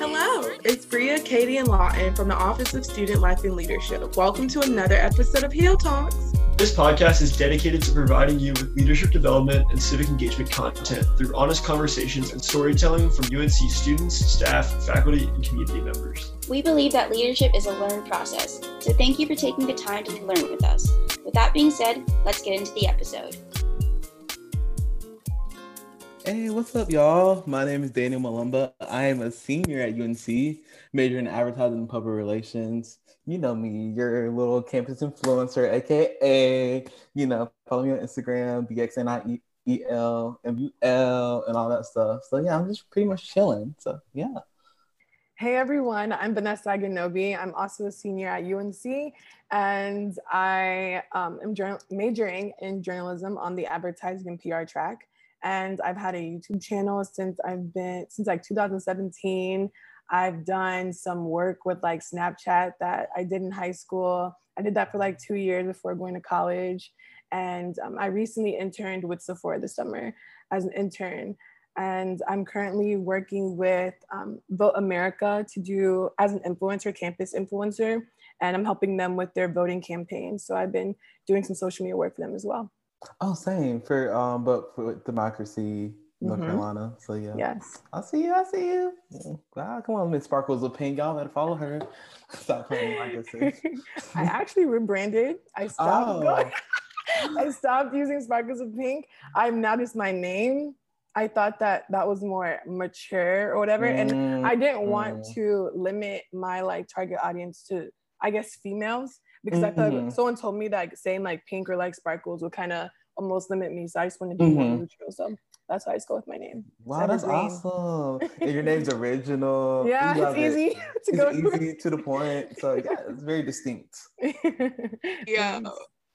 Hello, it's Bria, Katie, and Lawton from the Office of Student Life and Leadership. Welcome to another episode of Heel Talks. This podcast is dedicated to providing you with leadership development and civic engagement content through honest conversations and storytelling from UNC students, staff, faculty, and community members. We believe that leadership is a learned process, so thank you for taking the time to learn with us. With that being said, let's get into the episode. Hey, what's up, y'all? My name is Daniel Malumba. I am a senior at UNC, majoring in advertising and public relations. You know me, your little campus influencer, aka, you know, follow me on Instagram, BXNIEL, MUL, and all that stuff. So, yeah, I'm just pretty much chilling. So, yeah. Hey everyone, I'm Vanessa Aganobi. I'm also a senior at UNC and I um, am journal- majoring in journalism on the advertising and PR track and I've had a YouTube channel since I've been since like 2017. I've done some work with like Snapchat that I did in high school. I did that for like two years before going to college. And um, I recently interned with Sephora this summer as an intern. And I'm currently working with um, Vote America to do as an influencer, campus influencer. And I'm helping them with their voting campaign. So I've been doing some social media work for them as well. Oh, same for um, but for democracy, North mm-hmm. Carolina. So yeah. Yes. I see you. I see you. Wow, come on, Miss Sparkles of Pink. Y'all better follow her. Stop playing like. I actually rebranded. I stopped oh. going. I stopped using Sparkles of Pink. I'm now just my name. I thought that that was more mature or whatever, mm-hmm. and I didn't want mm. to limit my like target audience to, I guess, females because mm-hmm. I thought mm-hmm. someone told me that saying like pink or like sparkles would kind of almost limit me. So I just wanted to be mm-hmm. more neutral. So that's why I just go with my name. Wow, that's awesome. and your name's original. Yeah, it's easy it. to it's go easy to the point. So yeah, it's very distinct. yeah.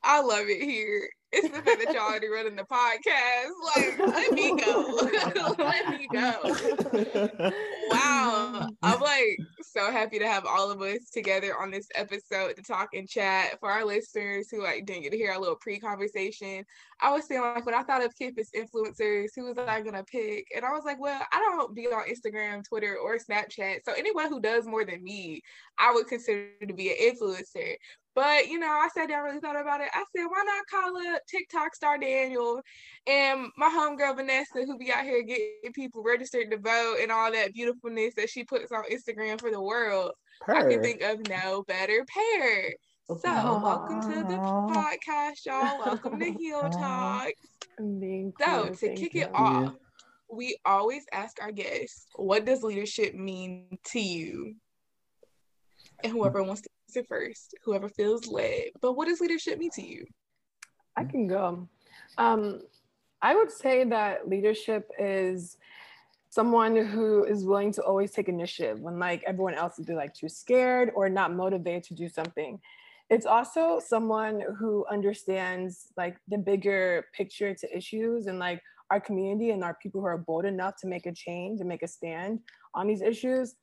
I love it here. It's the fact that y'all already running the podcast. Like, let me go. let me go. Wow. I'm like so happy to have all of us together on this episode to talk and chat. For our listeners who like didn't get to hear our little pre-conversation, I was saying like when I thought of campus influencers, who was I gonna pick? And I was like, well, I don't be on Instagram, Twitter, or Snapchat. So anyone who does more than me, I would consider to be an influencer. But you know, I sat down, and really thought about it. I said, why not call up TikTok star Daniel and my homegirl Vanessa, who be out here getting people registered to vote and all that beautifulness that she puts on Instagram for the world. I can think of no better pair. So, Aww. welcome to the podcast, y'all. Welcome to Heel Talk. So, to Thank kick you. it off, we always ask our guests, what does leadership mean to you? And whoever mm. wants to answer first, whoever feels led. But what does leadership mean to you? I can go. Um, I would say that leadership is someone who is willing to always take initiative when like everyone else is like too scared or not motivated to do something. It's also someone who understands like the bigger picture to issues and like our community and our people who are bold enough to make a change and make a stand on these issues.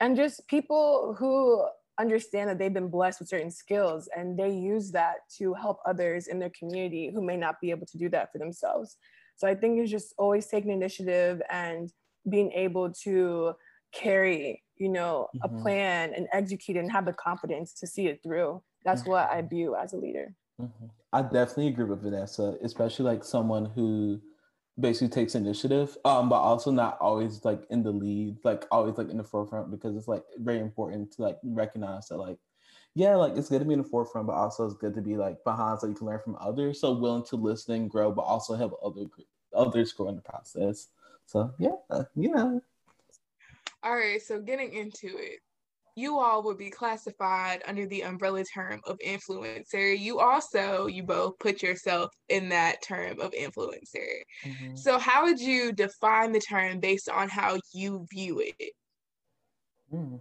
And just people who understand that they've been blessed with certain skills and they use that to help others in their community who may not be able to do that for themselves. So I think it's just always taking initiative and being able to carry, you know, mm-hmm. a plan and execute and have the confidence to see it through. That's mm-hmm. what I view as a leader. Mm-hmm. I definitely agree with Vanessa, especially like someone who basically takes initiative, um, but also not always like in the lead, like always like in the forefront because it's like very important to like recognize that like, yeah, like it's good to be in the forefront, but also it's good to be like behind so you can learn from others. So willing to listen and grow, but also help other others grow in the process. So yeah, you know. All right, so getting into it you all would be classified under the umbrella term of influencer. You also, you both put yourself in that term of influencer. Mm-hmm. So, how would you define the term based on how you view it? Mm.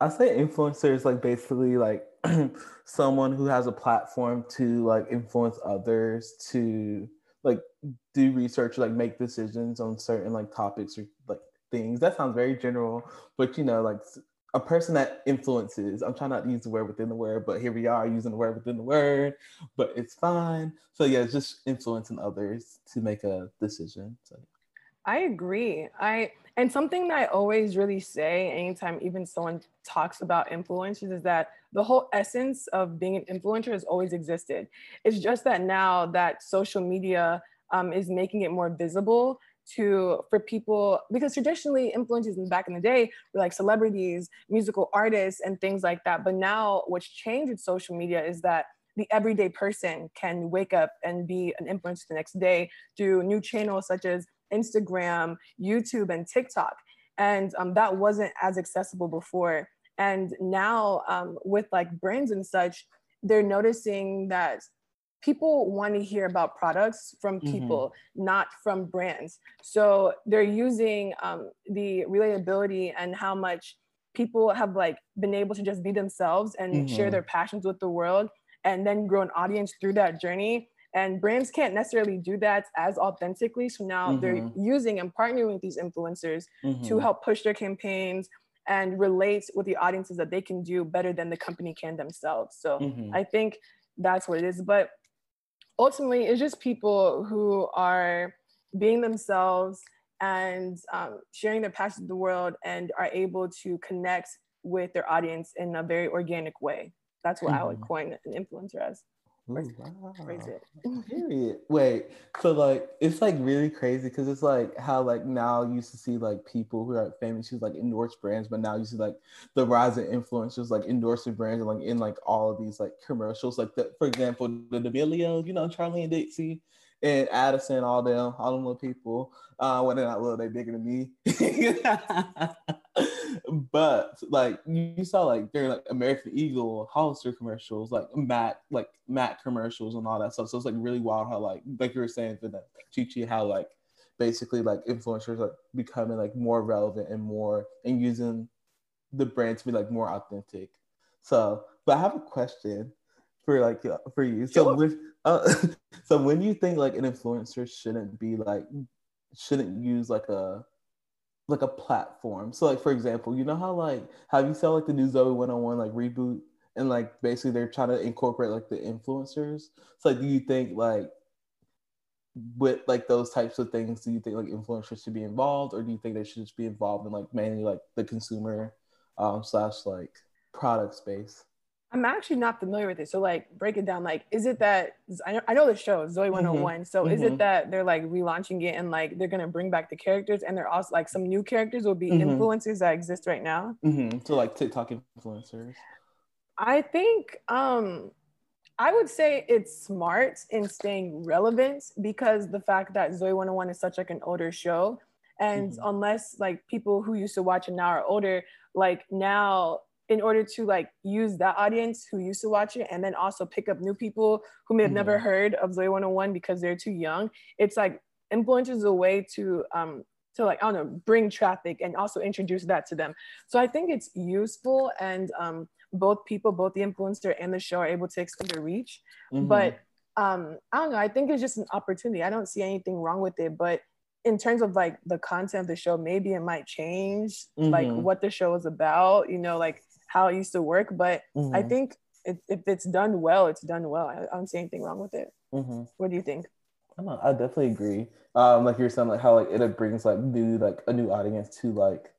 I say influencer is like basically like someone who has a platform to like influence others to like do research, like make decisions on certain like topics or like things. That sounds very general, but you know, like a person that influences. I'm trying not to use the word within the word, but here we are using the word within the word, but it's fine. So yeah, it's just influencing others to make a decision. So. I agree. I and something that I always really say anytime even someone talks about influencers is that the whole essence of being an influencer has always existed. It's just that now that social media um, is making it more visible to for people because traditionally influencers in back in the day were like celebrities, musical artists, and things like that. But now what's changed with social media is that the everyday person can wake up and be an influencer the next day through new channels such as Instagram, YouTube, and TikTok. And um, that wasn't as accessible before. And now, um, with like brands and such, they're noticing that people want to hear about products from mm-hmm. people, mm-hmm. not from brands. So they're using um, the relatability and how much people have like been able to just be themselves and mm-hmm. share their passions with the world and then grow an audience through that journey and brands can't necessarily do that as authentically so now mm-hmm. they're using and partnering with these influencers mm-hmm. to help push their campaigns and relate with the audiences that they can do better than the company can themselves so mm-hmm. i think that's what it is but ultimately it's just people who are being themselves and um, sharing their passion to the world and are able to connect with their audience in a very organic way that's what i would mm-hmm. coin an influencer as Ooh, wow. Period. Wait, so like it's like really crazy because it's like how like now you used to see like people who are famous who like endorse brands, but now you see like the rise of influencers like endorsing brands and like in like all of these like commercials. Like the, for example, the D'Amelio, you know, Charlie and Dixie and Addison, all them, all them little people. Uh, when they're not little, they bigger than me. but like you saw like during like American Eagle, Hollister commercials, like Mac, like Mac commercials and all that stuff. So it's like really wild how like like you were saying for that Chichi, how like basically like influencers like becoming like more relevant and more and using the brand to be like more authentic. So, but I have a question for like uh, for you. So sure. with uh, so when you think like an influencer shouldn't be like shouldn't use like a like a platform. So like for example, you know how like have you saw like the new Zoey 101 like reboot and like basically they're trying to incorporate like the influencers. So like do you think like with like those types of things, do you think like influencers should be involved or do you think they should just be involved in like mainly like the consumer um slash like product space? I'm actually not familiar with it. So like break it down. Like, is it that I know, I know the show Zoey 101. Mm-hmm. So mm-hmm. is it mm-hmm. that they're like relaunching it and like they're gonna bring back the characters and they're also like some new characters will be mm-hmm. influencers that exist right now? Mm-hmm. So like TikTok influencers. I think um I would say it's smart in staying relevant because the fact that Zoey 101 is such like an older show. And mm-hmm. unless like people who used to watch it now are older, like now in order to like use that audience who used to watch it and then also pick up new people who may have mm-hmm. never heard of Zoey 101 because they're too young. It's like influencers a way to um to like I don't know bring traffic and also introduce that to them. So I think it's useful and um both people, both the influencer and the show are able to expand their reach. Mm-hmm. But um I don't know, I think it's just an opportunity. I don't see anything wrong with it, but in terms of like the content of the show, maybe it might change mm-hmm. like what the show is about, you know, like how it used to work. But mm-hmm. I think it, if it's done well, it's done well. I, I don't see anything wrong with it. Mm-hmm. What do you think? I, know, I definitely agree. Um, like you're saying, like how like it brings like new like a new audience to like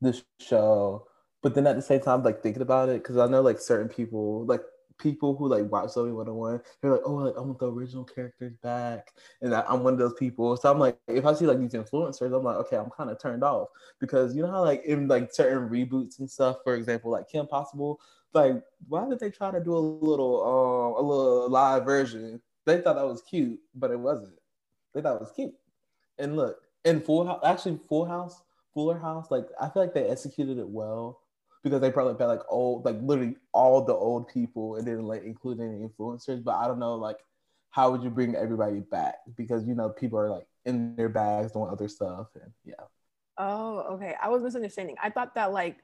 this show. But then at the same time, like thinking about it, because I know like certain people, like people who like watch Zoey 101, they're like, oh, like, I want the original characters back. And I, am one of those people. So I'm like, if I see like these influencers, I'm like, okay, I'm kind of turned off because you know how like in like certain reboots and stuff, for example, like Kim Possible, like why did they try to do a little um a little live version? They thought that was cute, but it wasn't. They thought it was cute. And look, in Full House, actually Full House, Fuller House, like I feel like they executed it well because they probably had like old, like literally all the old people and didn't like include any influencers. But I don't know, like, how would you bring everybody back? Because you know, people are like in their bags doing other stuff, and yeah. Oh, okay. I was misunderstanding. I thought that like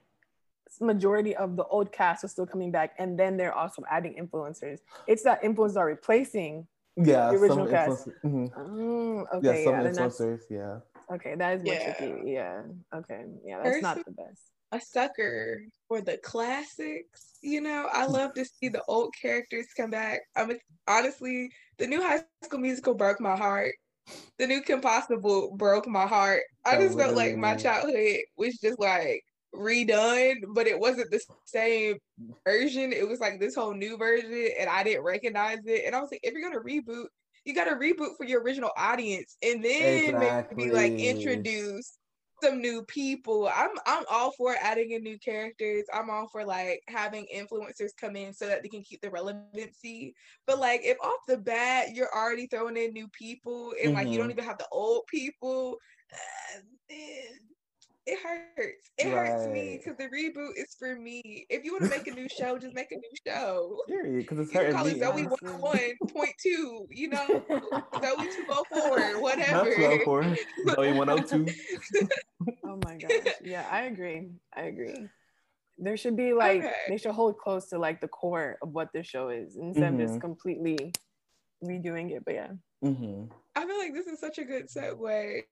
majority of the old cast was still coming back, and then they're also adding influencers. It's that influencers are replacing yeah the original cast. Mm-hmm. Oh, okay, yeah, some yeah, influencers, yeah. Okay, that is more yeah. tricky. Yeah. Okay. Yeah, that's not the best a sucker for the classics. You know, I love to see the old characters come back. I'm honestly the new High School Musical broke my heart. the new Kim Possible broke my heart. I just felt like my childhood was just like redone, but it wasn't the same version. It was like this whole new version, and I didn't recognize it. And I was like, if you're gonna reboot, you gotta reboot for your original audience, and then exactly. maybe like introduce some new people. I'm I'm all for adding in new characters. I'm all for like having influencers come in so that they can keep the relevancy. But like if off the bat you're already throwing in new people and mm-hmm. like you don't mm-hmm. even have the old people, uh, it hurts. It right. hurts me because the reboot is for me. If you want to make a new show, just make a new show. Period. Because it's hurting call me. It Zoe one one point two. You know, Zoe two oh four. Whatever. Not two oh four. Zoe one oh two. oh my gosh! Yeah, I agree. I agree. There should be like okay. they should hold close to like the core of what the show is instead mm-hmm. of just mm-hmm. completely redoing it. But yeah. Mm-hmm. I feel like this is such a good segue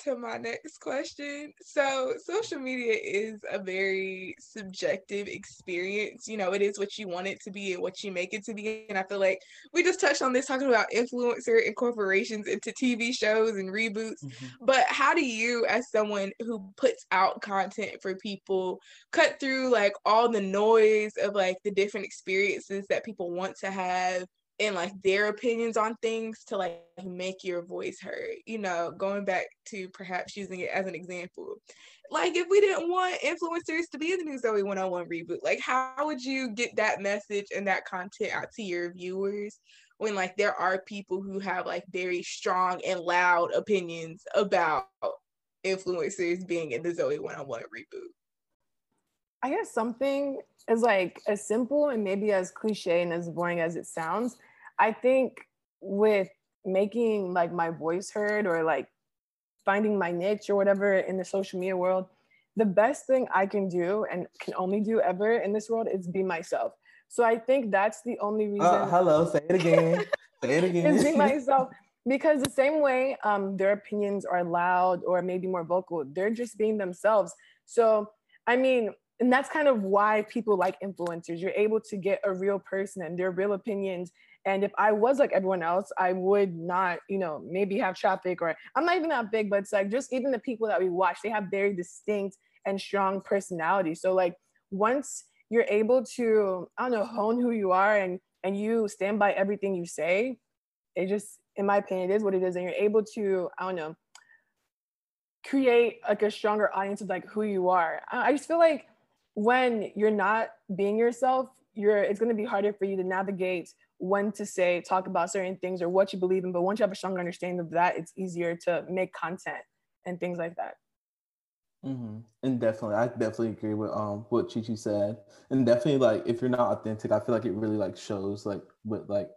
to my next question. So, social media is a very subjective experience. You know, it is what you want it to be and what you make it to be. And I feel like we just touched on this talking about influencer incorporations into TV shows and reboots. Mm-hmm. But how do you, as someone who puts out content for people, cut through like all the noise of like the different experiences that people want to have? And like their opinions on things to like make your voice heard. You know, going back to perhaps using it as an example. Like if we didn't want influencers to be in the new Zoey 101 reboot, like how would you get that message and that content out to your viewers when like there are people who have like very strong and loud opinions about influencers being in the Zoey 101 reboot? I guess something is like as simple and maybe as cliche and as boring as it sounds, I think with making like my voice heard or like finding my niche or whatever in the social media world, the best thing I can do and can only do ever in this world is be myself. So I think that's the only uh, reason. Uh, hello, say it again. say it again. is be myself. Because the same way um, their opinions are loud or maybe more vocal, they're just being themselves. So, I mean, and that's kind of why people like influencers. You're able to get a real person and their real opinions and if I was like everyone else, I would not, you know, maybe have traffic or I'm not even that big, but it's like just even the people that we watch, they have very distinct and strong personality. So like once you're able to, I don't know, hone who you are and and you stand by everything you say, it just, in my opinion, it is what it is. And you're able to, I don't know, create like a stronger audience of like who you are. I just feel like when you're not being yourself, you're it's gonna be harder for you to navigate when to say, talk about certain things or what you believe in. But once you have a stronger understanding of that, it's easier to make content and things like that. Mm-hmm. And definitely, I definitely agree with um what Chi Chi said. And definitely, like if you're not authentic, I feel like it really like shows like with like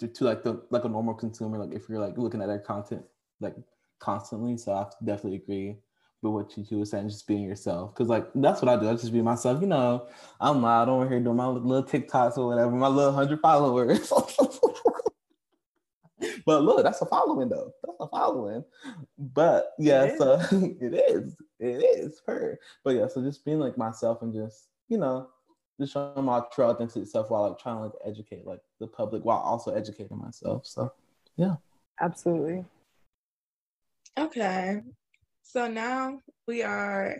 to, to like the like a normal consumer. Like if you're like looking at their content like constantly, so I definitely agree with what you, you were saying, just being yourself. Cause like that's what I do. I just be myself. You know, I'm loud over here doing my little TikToks or whatever, my little hundred followers. but look, that's a following though. That's a following. But yeah, it so it is. It is her. But yeah, so just being like myself and just, you know, just showing my true authentic self while like trying to like educate like the public while also educating myself. So yeah. Absolutely. Okay. So now we are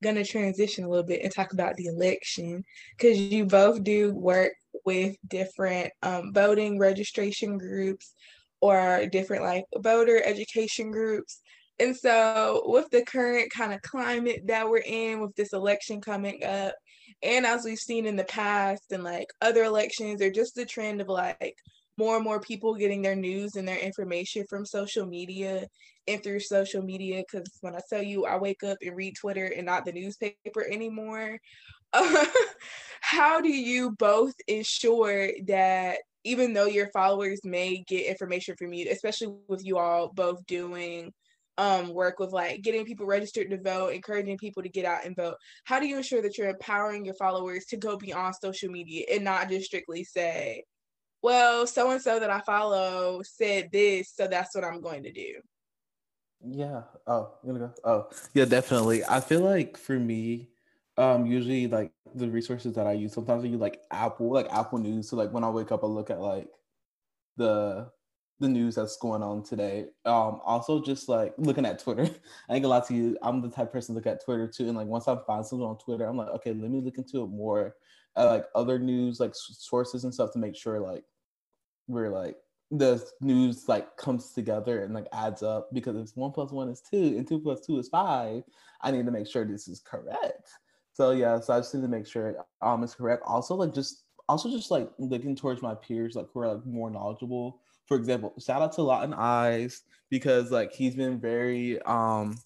going to transition a little bit and talk about the election because you both do work with different um, voting registration groups or different like voter education groups. And so, with the current kind of climate that we're in, with this election coming up, and as we've seen in the past and like other elections, or just the trend of like more and more people getting their news and their information from social media and through social media because when i tell you i wake up and read twitter and not the newspaper anymore uh, how do you both ensure that even though your followers may get information from you especially with you all both doing um, work with like getting people registered to vote, encouraging people to get out and vote. How do you ensure that you're empowering your followers to go beyond social media and not just strictly say, well, so and so that I follow said this, so that's what I'm going to do. Yeah. Oh, you gonna go? Oh, yeah, definitely. I feel like for me, um, usually like the resources that I use, sometimes I use like Apple, like Apple News. So like when I wake up, I look at like the the news that's going on today. Um, also just like looking at Twitter. I ain't gonna lie to you, I'm the type of person to look at Twitter too. And like once I find something on Twitter, I'm like, okay, let me look into it more. Uh, like other news like sources and stuff to make sure like we're like the news like comes together and like adds up because if one plus one is two and two plus two is five, I need to make sure this is correct. So yeah, so I just need to make sure um it's correct. Also, like just also just like looking towards my peers like who are like more knowledgeable. For example, shout out to Lawton Eyes because like he's been very um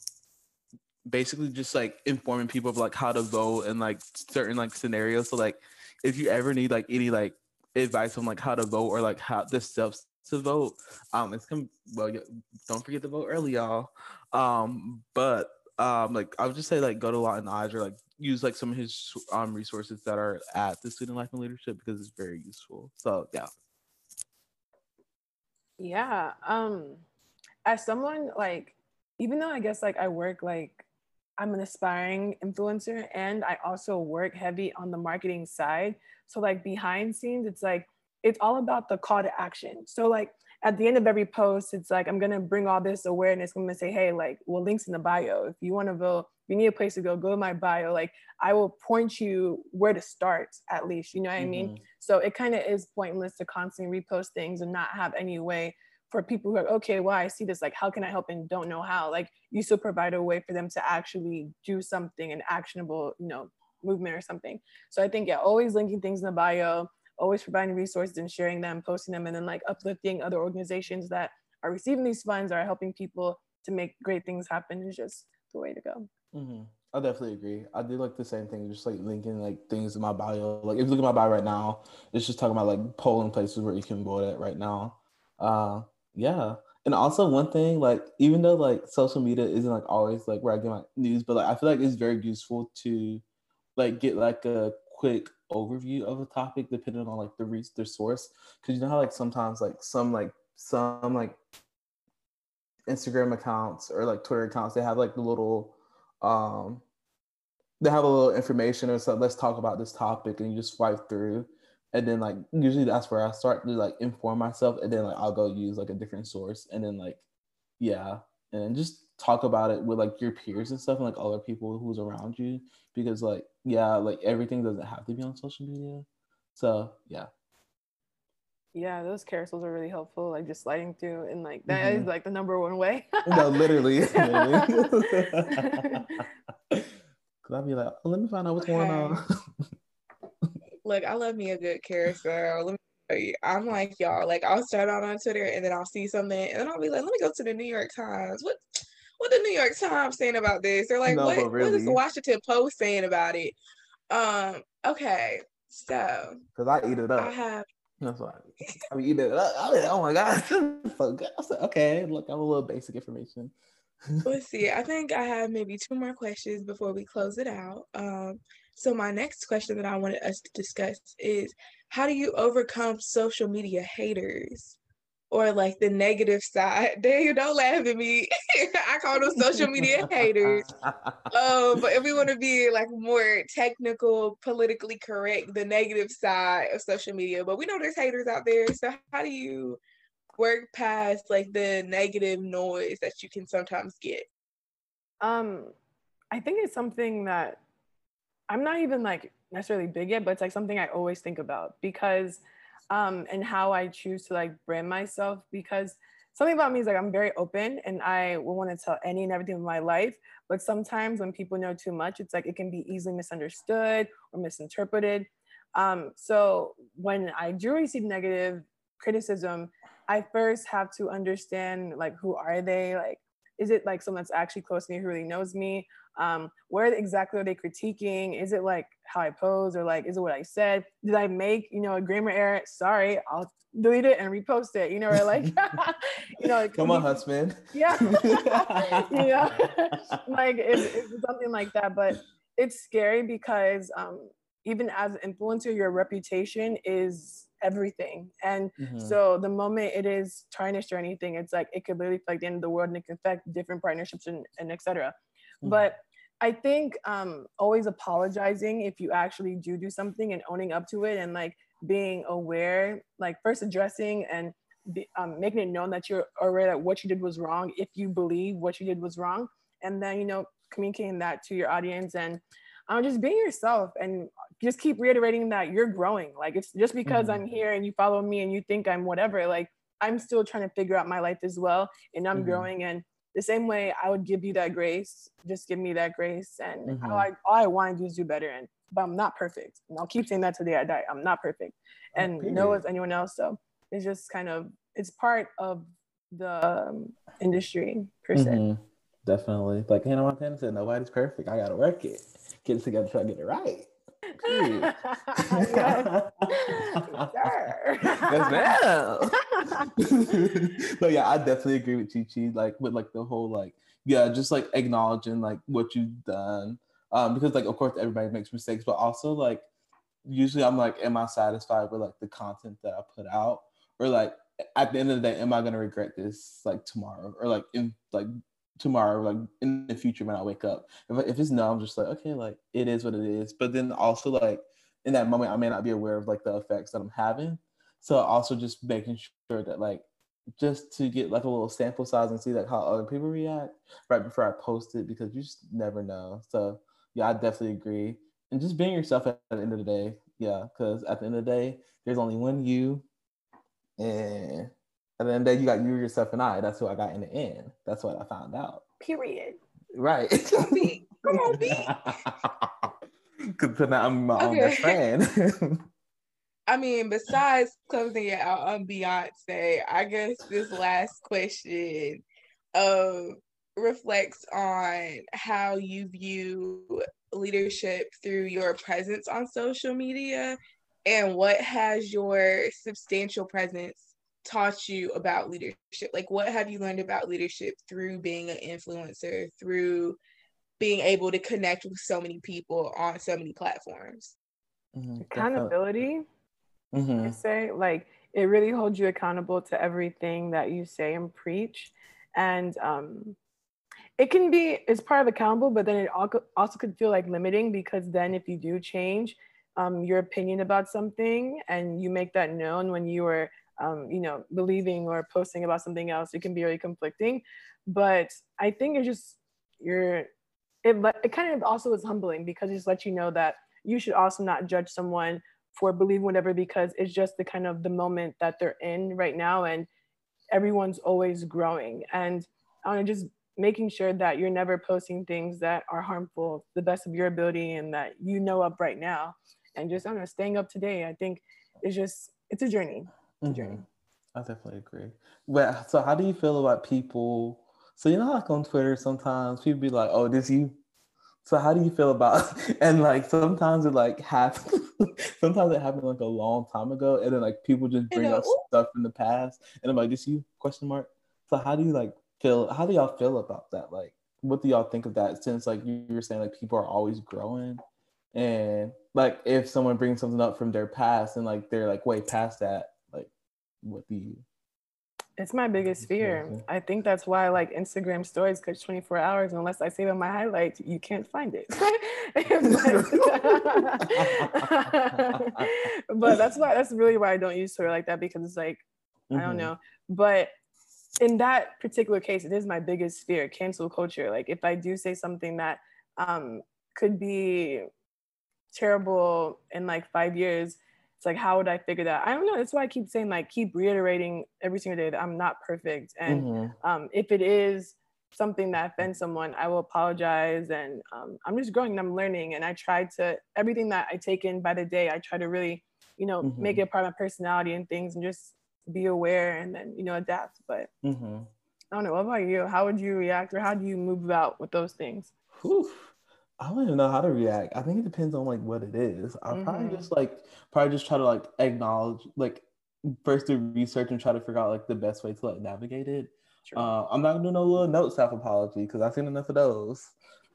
basically just like informing people of like how to vote and like certain like scenarios. So like if you ever need like any like advice on like how to vote or like how the steps to vote. Um, it's come well. Don't forget to vote early, y'all. Um, but um, like I would just say like go to Lawton Eyes or like use like some of his um resources that are at the Student Life and Leadership because it's very useful. So yeah. Yeah. Um, as someone like, even though I guess like I work like I'm an aspiring influencer and I also work heavy on the marketing side. So like behind scenes, it's like it's all about the call to action. So like at the end of every post, it's like I'm gonna bring all this awareness. I'm gonna say, hey, like, well, links in the bio. If you want to go, if you need a place to go, go to my bio. Like, I will point you where to start at least. You know what mm-hmm. I mean? Mm-hmm. So it kind of is pointless to constantly repost things and not have any way for people who are okay. Well, I see this. Like, how can I help and don't know how? Like, you still provide a way for them to actually do something, an actionable, you know, movement or something. So I think yeah, always linking things in the bio always providing resources and sharing them, posting them, and then like uplifting other organizations that are receiving these funds or are helping people to make great things happen is just the way to go. Mm-hmm. I definitely agree. I do like the same thing, just like linking like things in my bio. Like if you look at my bio right now, it's just talking about like polling places where you can vote at right now. Uh, yeah. And also one thing, like even though like social media isn't like always like where I get my news, but like I feel like it's very useful to like get like a quick overview of a topic depending on like the re- the source. Because you know how like sometimes like some like some like instagram accounts or like twitter accounts they have like the little um they have a little information or so let's talk about this topic and you just swipe through. And then like usually that's where i start to like inform myself and then like i'll go use like a different source and then like yeah. And just talk about it with like your peers and stuff and like other people who's around you because like yeah like everything doesn't have to be on social media so yeah yeah those carousels are really helpful like just sliding through and like that mm-hmm. is like the number one way no literally literally because i'd be like oh, let me find out what's okay. going on look i love me a good carousel let me I'm like y'all. Like I'll start out on Twitter and then I'll see something and then I'll be like, let me go to the New York Times. What what the New York Times saying about this? They're like, no, what, really. what is the Washington Post saying about it? Um, okay, so because I eat it up. I have that's why I mean, eat it up. I mean, oh my god. Okay, look, I'm a little basic information. Let's see. I think I have maybe two more questions before we close it out. Um, so my next question that I wanted us to discuss is how do you overcome social media haters? Or like the negative side. Daniel, don't laugh at me. I call them social media haters. Um, but if we want to be like more technical, politically correct, the negative side of social media. But we know there's haters out there. So how do you work past like the negative noise that you can sometimes get? Um, I think it's something that I'm not even like necessarily big yet, but it's like something I always think about because um, and how I choose to like brand myself because something about me is like I'm very open and I will want to tell any and everything of my life. But sometimes when people know too much, it's like it can be easily misunderstood or misinterpreted. Um, so when I do receive negative criticism, I first have to understand like who are they? Like, is it like someone that's actually close to me who really knows me? um, where exactly are they critiquing? Is it like how I pose or like, is it what I said? Did I make, you know, a grammar error? Sorry, I'll delete it and repost it, you know, or like, you know, like, come on, husband. Yeah. you know, like it's, it's something like that. But it's scary because um, even as an influencer, your reputation is everything. And mm-hmm. so the moment it is tarnished or anything, it's like it could literally affect the end of the world and it can affect different partnerships and, and etc. Mm-hmm. But I think um, always apologizing if you actually do do something and owning up to it and like being aware, like first addressing and be, um, making it known that you're aware that what you did was wrong if you believe what you did was wrong and then you know communicating that to your audience and um, just being yourself and just keep reiterating that you're growing like it's just because mm-hmm. i'm here and you follow me and you think i'm whatever like i'm still trying to figure out my life as well and i'm mm-hmm. growing and the same way i would give you that grace just give me that grace and mm-hmm. all i, all I want to do is do better and but i'm not perfect and i'll keep saying that till the day i die i'm not perfect and oh, no as anyone else so it's just kind of it's part of the um, industry per se. Definitely. Like Hannah Montana said, nobody's perfect. I gotta work it. Get it together, try to get it right. yes. yes, but yeah, I definitely agree with Chi Chi. Like with like the whole like yeah, just like acknowledging like what you've done. Um, because like of course everybody makes mistakes, but also like usually I'm like, am I satisfied with like the content that I put out? Or like at the end of the day, am I gonna regret this like tomorrow or like in like tomorrow, like in the future when I wake up? If, if it's no, I'm just like, okay, like it is what it is. But then also like in that moment, I may not be aware of like the effects that I'm having. So also just making sure that like just to get like a little sample size and see like how other people react right before I post it because you just never know. So yeah, I definitely agree. And just being yourself at the end of the day. Yeah, because at the end of the day, there's only one you and at then, end of the day, you got you, yourself, and I. That's who I got in the end. That's what I found out. Period. Right. Come on, B. Come on, B. Because now I'm my okay. own best friend. I mean, besides closing it out on Beyonce, I guess this last question uh, reflects on how you view leadership through your presence on social media and what has your substantial presence taught you about leadership? Like what have you learned about leadership through being an influencer through being able to connect with so many people on so many platforms? Mm-hmm, accountability mm-hmm. I say like it really holds you accountable to everything that you say and preach. And um it can be it's part of accountable but then it also could feel like limiting because then if you do change um, your opinion about something and you make that known when you are um, you know believing or posting about something else it can be really conflicting but i think it's just you're it, it kind of also is humbling because it just lets you know that you should also not judge someone for believing whatever because it's just the kind of the moment that they're in right now and everyone's always growing and i want to just making sure that you're never posting things that are harmful the best of your ability and that you know up right now and just I know, staying up to date. I think it's just it's a journey. It's a journey. Mm-hmm. I definitely agree. Well, so how do you feel about people? So you know, like on Twitter, sometimes people be like, "Oh, this you." So how do you feel about? And like sometimes it like happens. sometimes it happened like a long time ago, and then like people just bring up stuff in the past, and I'm like, "This you?" Question mark. So how do you like feel? How do y'all feel about that? Like, what do y'all think of that? Since like you were saying, like people are always growing, and like if someone brings something up from their past and like they're like way past that, what do you it's my biggest fear. I think that's why I like Instagram stories because 24 hours, unless I save on my highlights, you can't find it. but that's why that's really why I don't use Twitter like that because it's like, mm-hmm. I don't mm-hmm. know. But in that particular case, it is my biggest fear, cancel culture. Like if I do say something that um, could be terrible in like five years it's like how would i figure that i don't know that's why i keep saying like keep reiterating every single day that i'm not perfect and mm-hmm. um, if it is something that offends someone i will apologize and um, i'm just growing and i'm learning and i try to everything that i take in by the day i try to really you know mm-hmm. make it a part of my personality and things and just be aware and then you know adapt but mm-hmm. i don't know what about you how would you react or how do you move about with those things Whew. I don't even know how to react. I think it depends on like what it is. I'll mm-hmm. probably just like probably just try to like acknowledge like first do research and try to figure out like the best way to like navigate it. Sure. Uh, I'm not gonna do no little note self apology because I've seen enough of those.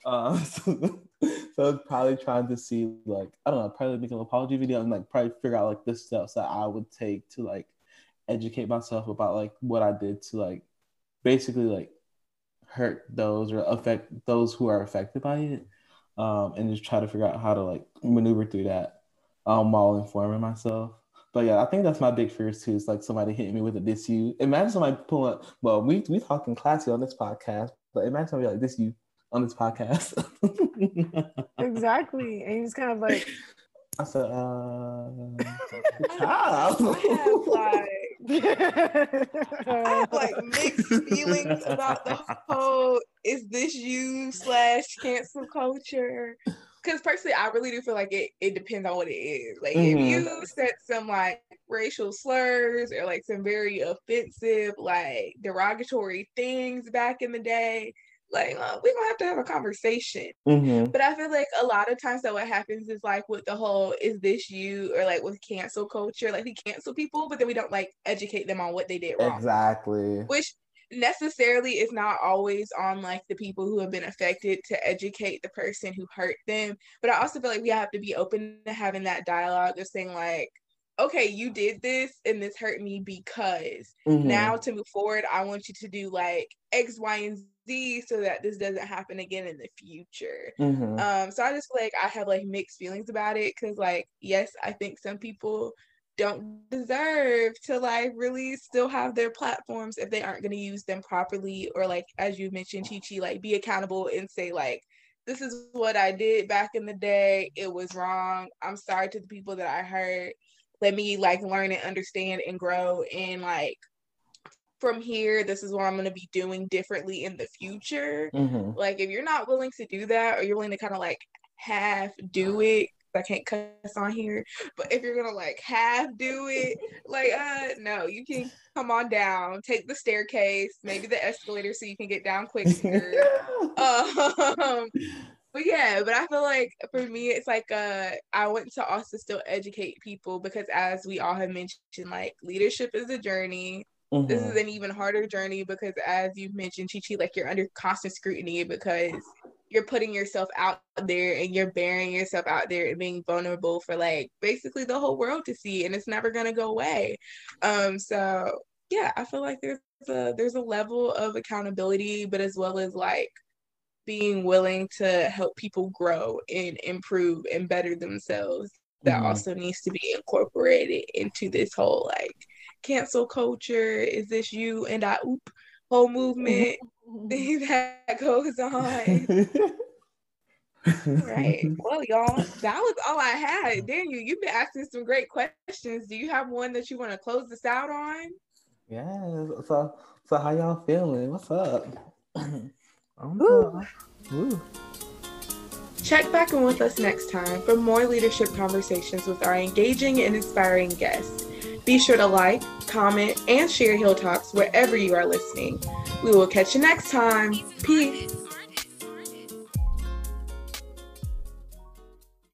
Uh, so, so probably trying to see like I don't know, probably make an apology video and like probably figure out like the steps that I would take to like educate myself about like what I did to like basically like hurt those or affect those who are affected by it um, and just try to figure out how to like maneuver through that um, while informing myself. But yeah, I think that's my big fear too. It's like somebody hitting me with a diss you. Imagine somebody pulling up. Well, we we talking classy on this podcast, but imagine somebody like this you on this podcast. exactly, and he's kind of like. I said, uh, like, I have like mixed feelings about the whole "is this you" slash cancel culture because personally, I really do feel like it, it depends on what it is. Like mm-hmm. if you said some like racial slurs or like some very offensive, like derogatory things back in the day, like uh, we're gonna have to have a conversation. Mm-hmm. But I feel like a lot of times that what happens is like with the whole "is this you" or like with cancel culture, like we cancel people, but then we don't like educate them on what they did wrong. Exactly. Which necessarily it's not always on like the people who have been affected to educate the person who hurt them but i also feel like we have to be open to having that dialogue of saying like okay you did this and this hurt me because mm-hmm. now to move forward i want you to do like x y and z so that this doesn't happen again in the future mm-hmm. um so i just feel like i have like mixed feelings about it because like yes i think some people don't deserve to like really still have their platforms if they aren't going to use them properly or like as you mentioned chi chi like be accountable and say like this is what i did back in the day. It was wrong. I'm sorry to the people that i hurt. Let me like learn and understand and grow and like from here this is what i'm going to be doing differently in the future. Mm-hmm. like if you're not willing to do that or you're willing to kind of like half do it I can't cuss on here. But if you're gonna like half do it, like uh no, you can come on down, take the staircase, maybe the escalator so you can get down quicker. um but yeah, but I feel like for me it's like uh I want to also still educate people because as we all have mentioned, like leadership is a journey. Mm-hmm. This is mm-hmm. an even harder journey because as you've mentioned, Chi Chi, like you're under constant scrutiny because you're putting yourself out there and you're bearing yourself out there and being vulnerable for like basically the whole world to see and it's never going to go away um so yeah i feel like there's a there's a level of accountability but as well as like being willing to help people grow and improve and better themselves that mm-hmm. also needs to be incorporated into this whole like cancel culture is this you and i oop whole movement that goes on. right. Well, y'all, that was all I had. Daniel, you've been asking some great questions. Do you have one that you want to close this out on? Yeah. So, so how y'all feeling? What's up? Check back in with us next time for more leadership conversations with our engaging and inspiring guests. Be sure to like, comment, and share Hill Talks wherever you are listening. We will catch you next time. Peace.